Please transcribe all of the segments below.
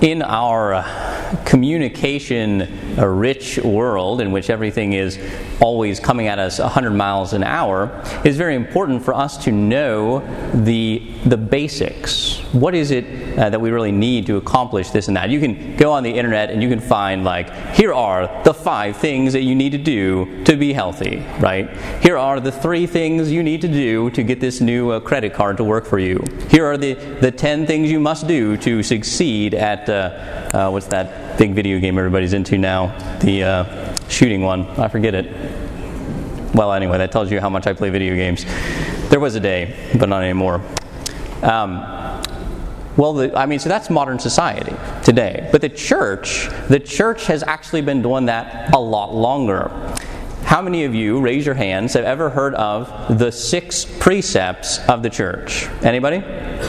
in our uh, communication rich world in which everything is always coming at us 100 miles an hour, it's very important for us to know the, the basics. What is it uh, that we really need to accomplish this and that? You can go on the internet and you can find, like, here are the five things that you need to do to be healthy, right? Here are the three things you need to do to get this new uh, credit card to work for you. Here are the, the 10 things you must do to succeed at, uh, uh, what's that big video game everybody's into now? The uh, shooting one. I forget it. Well, anyway, that tells you how much I play video games. There was a day, but not anymore. Um, well, the, I mean, so that's modern society today. But the church, the church has actually been doing that a lot longer. How many of you, raise your hands, have ever heard of the six precepts of the church? Anybody? A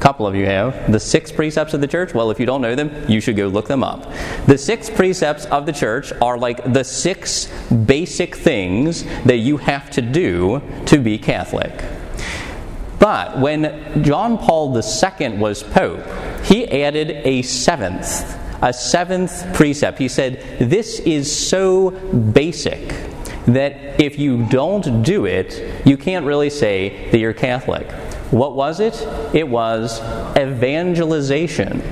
couple of you have. The six precepts of the church? Well, if you don't know them, you should go look them up. The six precepts of the church are like the six basic things that you have to do to be Catholic. But when John Paul II was Pope, he added a seventh, a seventh precept. He said, This is so basic that if you don't do it, you can't really say that you're Catholic. What was it? It was evangelization.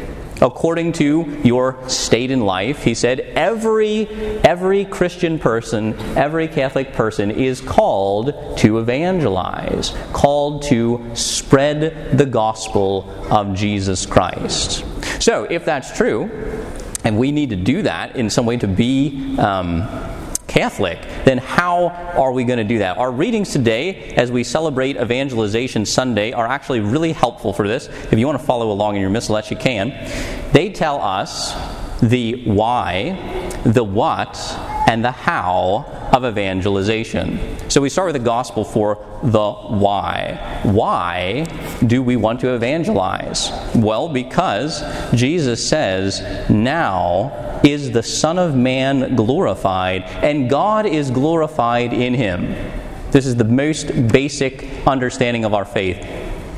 According to your state in life, he said, every, every Christian person, every Catholic person is called to evangelize, called to spread the gospel of Jesus Christ. So, if that's true, and we need to do that in some way to be um, Catholic, then how are we going to do that? Our readings today, as we celebrate Evangelization Sunday, are actually really helpful for this. If you want to follow along in your missalettes, you can. They tell us the why, the what, and the how of evangelization. So we start with the gospel for the why. Why do we want to evangelize? Well, because Jesus says, Now is the Son of Man glorified, and God is glorified in him. This is the most basic understanding of our faith.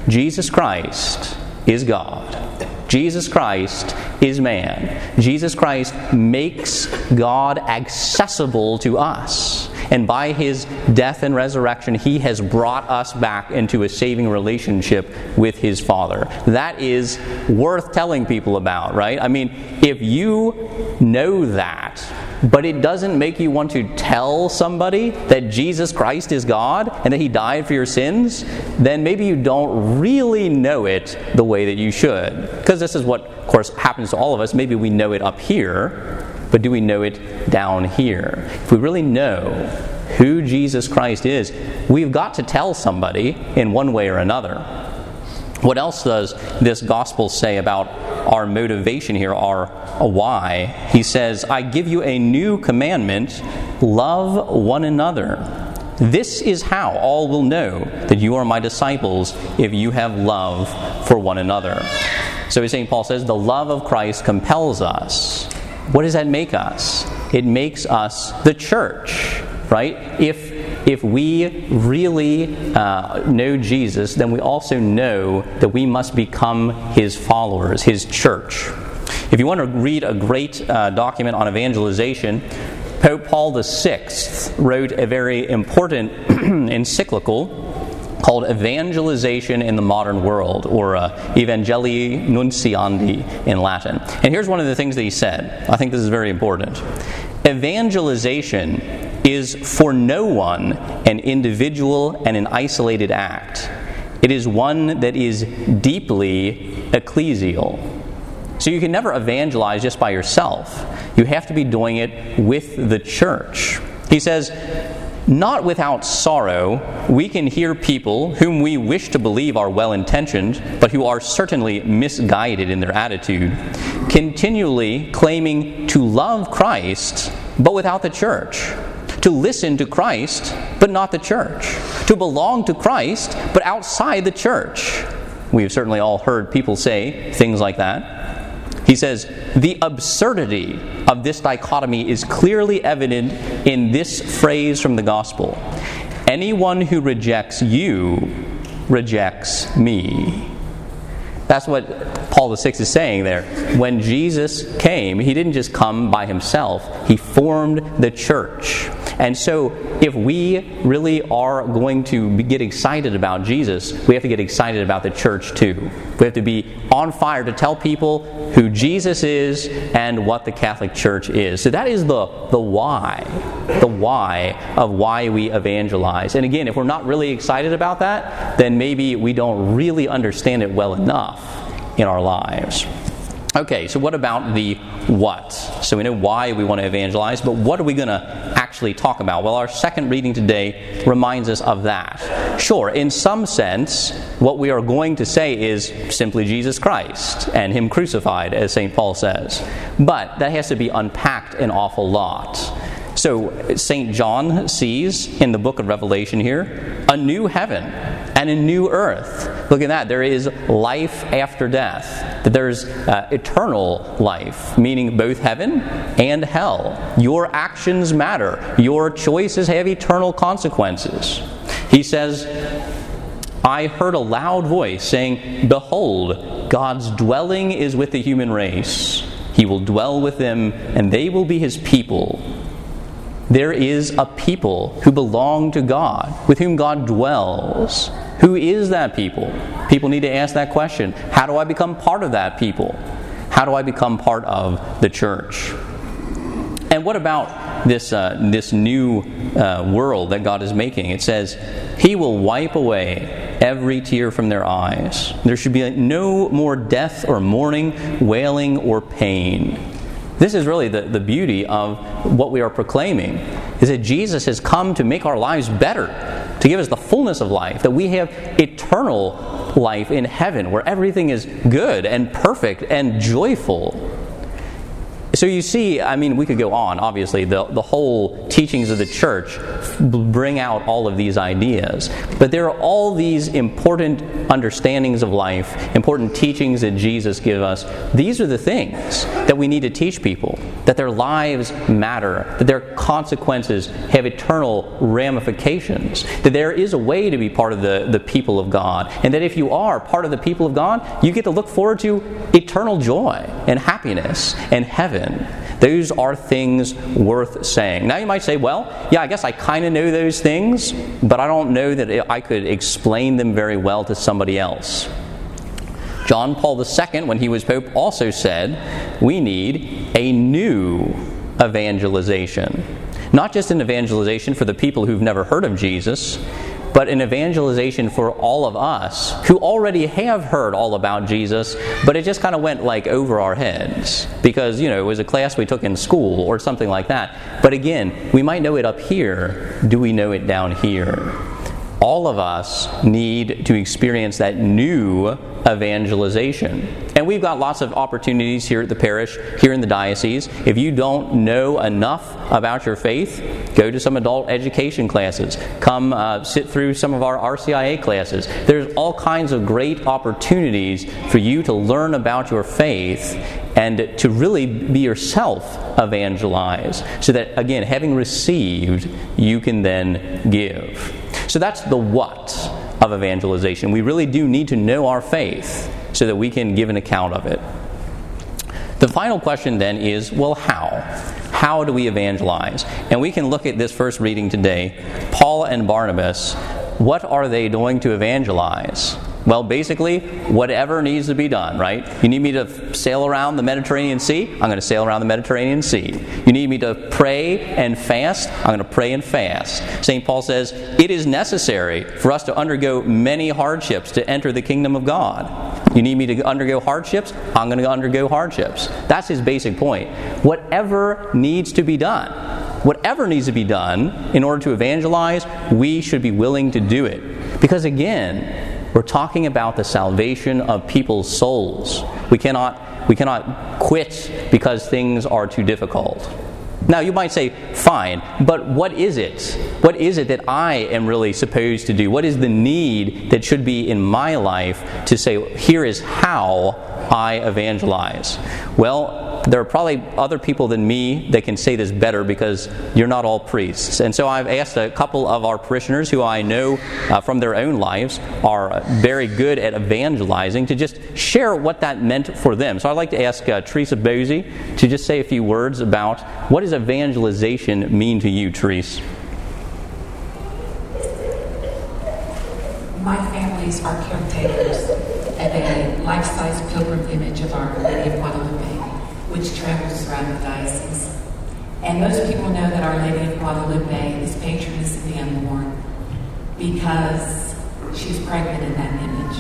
Jesus Christ is God. Jesus Christ is man. Jesus Christ makes God accessible to us. And by his death and resurrection, he has brought us back into a saving relationship with his Father. That is worth telling people about, right? I mean, if you know that, but it doesn't make you want to tell somebody that Jesus Christ is God and that He died for your sins, then maybe you don't really know it the way that you should. Because this is what, of course, happens to all of us. Maybe we know it up here, but do we know it down here? If we really know who Jesus Christ is, we've got to tell somebody in one way or another. What else does this gospel say about our motivation here, our why? He says, I give you a new commandment love one another. This is how all will know that you are my disciples if you have love for one another. So St. Paul says, the love of Christ compels us. What does that make us? It makes us the church, right? If if we really uh, know Jesus, then we also know that we must become his followers, his church. If you want to read a great uh, document on evangelization, Pope Paul VI wrote a very important encyclical called Evangelization in the Modern World, or uh, Evangelii Nuntiandi in Latin. And here's one of the things that he said. I think this is very important. Evangelization is for no one an individual and an isolated act. It is one that is deeply ecclesial. So you can never evangelize just by yourself. You have to be doing it with the church. He says, not without sorrow, we can hear people whom we wish to believe are well intentioned, but who are certainly misguided in their attitude, continually claiming to love Christ, but without the church to listen to Christ, but not the church, to belong to Christ, but outside the church. We have certainly all heard people say things like that. He says, the absurdity of this dichotomy is clearly evident in this phrase from the gospel Anyone who rejects you rejects me. That's what Paul VI is saying there. When Jesus came, he didn't just come by himself, he formed the church. And so, if we really are going to get excited about Jesus, we have to get excited about the church too. We have to be on fire to tell people who Jesus is and what the Catholic Church is. So, that is the, the why, the why of why we evangelize. And again, if we're not really excited about that, then maybe we don't really understand it well enough in our lives. Okay, so what about the what? So we know why we want to evangelize, but what are we going to actually talk about? Well, our second reading today reminds us of that. Sure, in some sense, what we are going to say is simply Jesus Christ and Him crucified, as St. Paul says. But that has to be unpacked an awful lot. So, St. John sees in the book of Revelation here a new heaven and a new earth. Look at that. There is life after death, that there's uh, eternal life, meaning both heaven and hell. Your actions matter, your choices have eternal consequences. He says, I heard a loud voice saying, Behold, God's dwelling is with the human race. He will dwell with them, and they will be his people there is a people who belong to God, with whom God dwells. Who is that people? People need to ask that question. How do I become part of that people? How do I become part of the church? And what about this, uh, this new uh, world that God is making? It says, He will wipe away every tear from their eyes. There should be no more death or mourning, wailing or pain. This is really the, the beauty of what we are proclaiming is that Jesus has come to make our lives better, to give us the fullness of life, that we have eternal life in heaven where everything is good and perfect and joyful. So you see, I mean, we could go on, obviously. The, the whole teachings of the church bring out all of these ideas. But there are all these important understandings of life, important teachings that Jesus gives us. These are the things that we need to teach people that their lives matter, that their consequences have eternal ramifications, that there is a way to be part of the, the people of God, and that if you are part of the people of God, you get to look forward to eternal joy and happiness and heaven. Those are things worth saying. Now you might say, well, yeah, I guess I kind of know those things, but I don't know that I could explain them very well to somebody else. John Paul II, when he was Pope, also said we need a new evangelization. Not just an evangelization for the people who've never heard of Jesus, but an evangelization for all of us who already have heard all about Jesus, but it just kind of went like over our heads because, you know, it was a class we took in school or something like that. But again, we might know it up here. Do we know it down here? All of us need to experience that new evangelization. And we've got lots of opportunities here at the parish, here in the diocese. If you don't know enough about your faith, go to some adult education classes. Come uh, sit through some of our RCIA classes. There's all kinds of great opportunities for you to learn about your faith and to really be yourself evangelize. So that, again, having received, you can then give. So that's the what of evangelization. We really do need to know our faith so that we can give an account of it. The final question then is well, how? How do we evangelize? And we can look at this first reading today. Paul and Barnabas, what are they doing to evangelize? Well, basically, whatever needs to be done, right? You need me to sail around the Mediterranean Sea? I'm going to sail around the Mediterranean Sea. You need me to pray and fast? I'm going to pray and fast. St. Paul says, It is necessary for us to undergo many hardships to enter the kingdom of God. You need me to undergo hardships? I'm going to undergo hardships. That's his basic point. Whatever needs to be done, whatever needs to be done in order to evangelize, we should be willing to do it. Because again, we're talking about the salvation of people's souls. We cannot, we cannot quit because things are too difficult. Now, you might say, fine, but what is it? What is it that I am really supposed to do? What is the need that should be in my life to say, here is how I evangelize? Well, there are probably other people than me that can say this better because you're not all priests. And so I've asked a couple of our parishioners who I know uh, from their own lives are very good at evangelizing to just share what that meant for them. So I'd like to ask uh, Teresa Bosey to just say a few words about what does evangelization mean to you, Teresa? My families are caretakers at a life-size pilgrim image of Our Lady of Guadalupe, which travels around the diocese. And most people know that Our Lady of Guadalupe is patroness of the unborn because she's pregnant in that image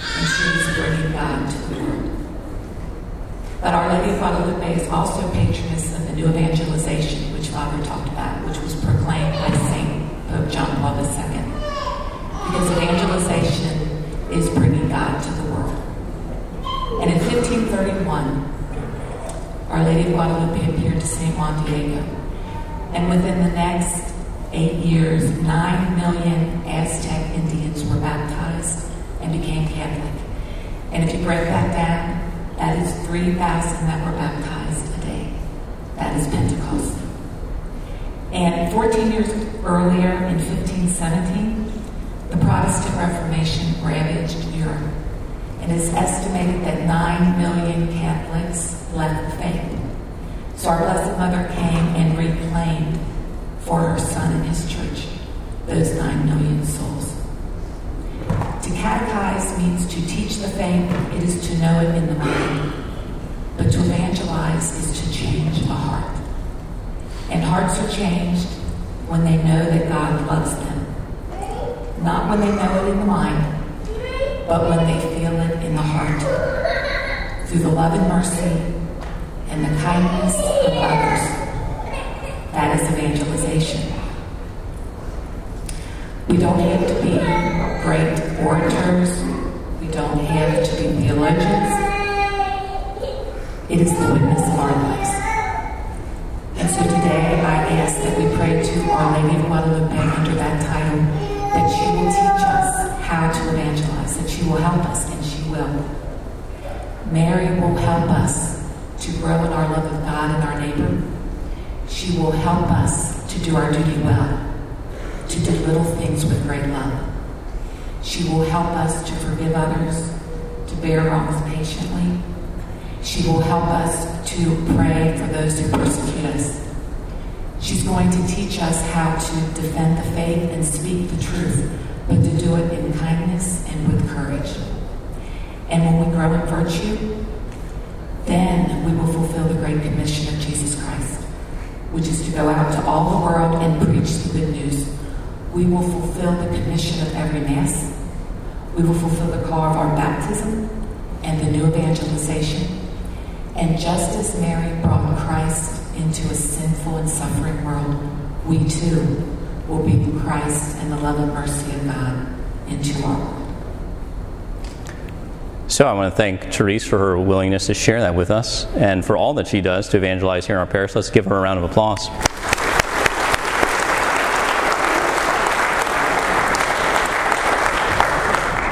and she's bringing God to the world. But Our Lady of Guadalupe is also patroness of the new evangelization, which Father talked about, which was proclaimed by St. Pope John Paul II. Because evangelization is bringing God to the world. And in 1531, Our Lady of Guadalupe appeared to St. Juan Diego. And within the next eight years, nine million Aztec Indians were baptized and became Catholic. And if you break that down, that is 3,000 that were baptized a day. That is Pentecost. And 14 years earlier, in 1517, the Protestant Reformation ravaged Europe. It is estimated that 9 million Catholics left the faith. So our Blessed Mother came and reclaimed for her Son and his church those 9 million souls. To catechize means to teach the faith, it is to know it in the mind. But to evangelize is to change a heart. And hearts are changed when they know that God loves them. Not when they know it in the mind, but when they feel it in the heart. Through the love and mercy and the kindness of others. That is evangelization. We don't have to be great orators. We don't have to be theologians. It is the witness of our lives. And so today I ask that we pray to Our Lady of Guadalupe under that title that she will teach us how to evangelize, that she will help us, and she will. Mary will help us to grow in our love of God and our neighbor. She will help us to do our duty well to do little things with great love. She will help us to forgive others, to bear wrongs patiently. She will help us to pray for those who persecute us. She's going to teach us how to defend the faith and speak the truth, but to do it in kindness and with courage. And when we grow in virtue, then we will fulfill the great commission of Jesus Christ, which is to go out to all the world and preach the good news we will fulfill the commission of every Mass. We will fulfill the call of our baptism and the new evangelization. And just as Mary brought Christ into a sinful and suffering world, we too will bring Christ and the love and mercy of God into our world. So I want to thank Therese for her willingness to share that with us and for all that she does to evangelize here in our parish. Let's give her a round of applause.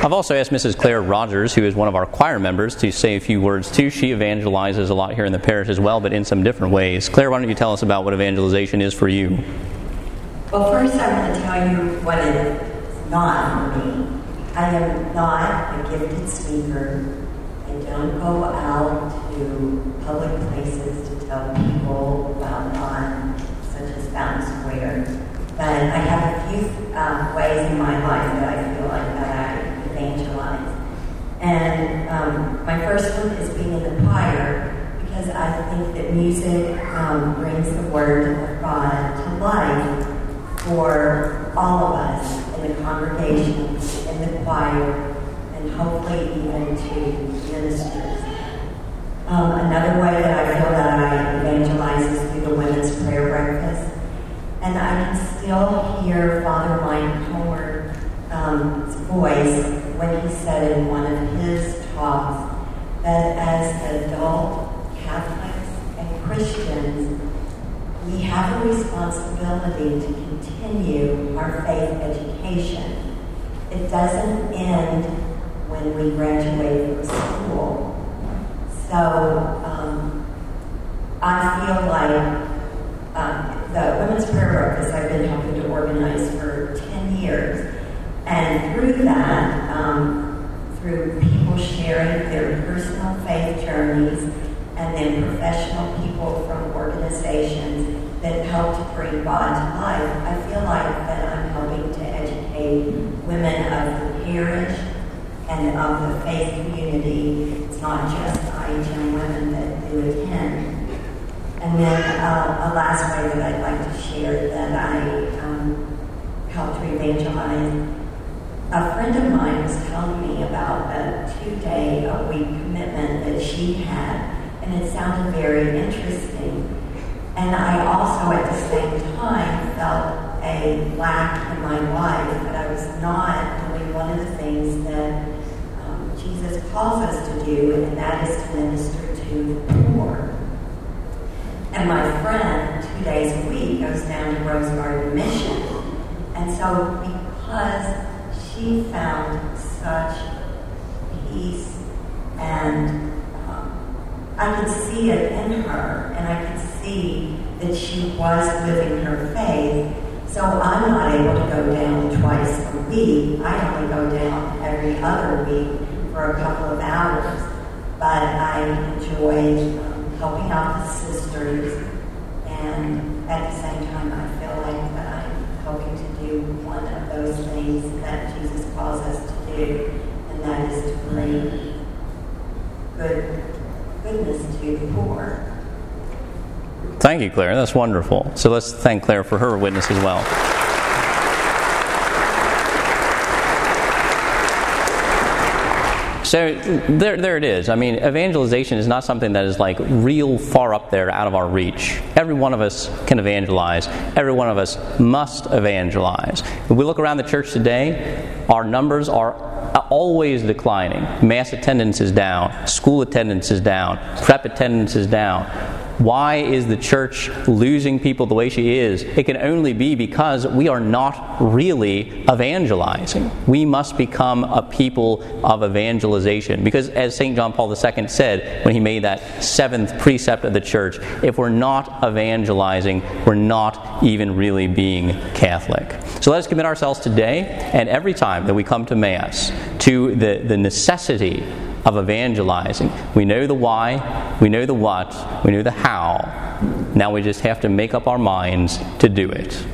I've also asked Mrs. Claire Rogers, who is one of our choir members, to say a few words too. She evangelizes a lot here in the parish as well, but in some different ways. Claire, why don't you tell us about what evangelization is for you? Well, first, I want to tell you what it's not for me. I am not a gifted speaker. I don't go out to public places to tell people about God, such as Fountain Square. But I have a few uh, ways in my life that I feel like that I evangelize. And um, my first one is being in the choir because I think that music um, brings the Word of God to life for all of us in the congregation, in the choir, and hopefully even to ministers. Um, another way that I feel that I evangelize is through the women's prayer breakfast. And I can still hear Father Mike Homer um, voice when he said in one of his talks that as adult Catholics and Christians, we have a responsibility to continue our faith education. It doesn't end when we graduate from school. So um, I feel like um, the Women's Prayer Breakfast I've been helping to organize for 10 years. And through that, um, through people sharing their personal faith journeys and then professional people from organizations that help to bring God to life, I feel like that I'm helping to educate women of the parish and of the faith community. It's not just IHM women that do attend. And then uh, a last way that I'd like to share that I um, helped to evangelize. A friend of mine was telling me about a two-day a week commitment that she had, and it sounded very interesting. And I also, at the same time, felt a lack in my life that I was not doing one of the things that um, Jesus calls us to do, and that is to minister to the poor. And my friend, two days a week, goes down to Rose Garden Mission. And so, because she found such peace and um, I could see it in her, and I could see that she was living her faith. So I'm not able to go down twice a week. I only go down every other week for a couple of hours. But I enjoy um, helping out the sisters, and at the same time, I feel like that I'm helping to do one of those things that Jesus calls us to do, and that is to bring good goodness to the poor. Thank you, Claire. That's wonderful. So let's thank Claire for her witness as well. So there, there it is. I mean, evangelization is not something that is like real far up there out of our reach. Every one of us can evangelize. Every one of us must evangelize. If we look around the church today, our numbers are always declining. Mass attendance is down. School attendance is down. Prep attendance is down why is the church losing people the way she is? It can only be because we are not really evangelizing. We must become a people of evangelization. Because, as St. John Paul II said when he made that seventh precept of the church, if we're not evangelizing, we're not even really being Catholic. So let us commit ourselves today and every time that we come to Mass to the, the necessity of evangelizing. We know the why, we know the what, we know the how. Now we just have to make up our minds to do it.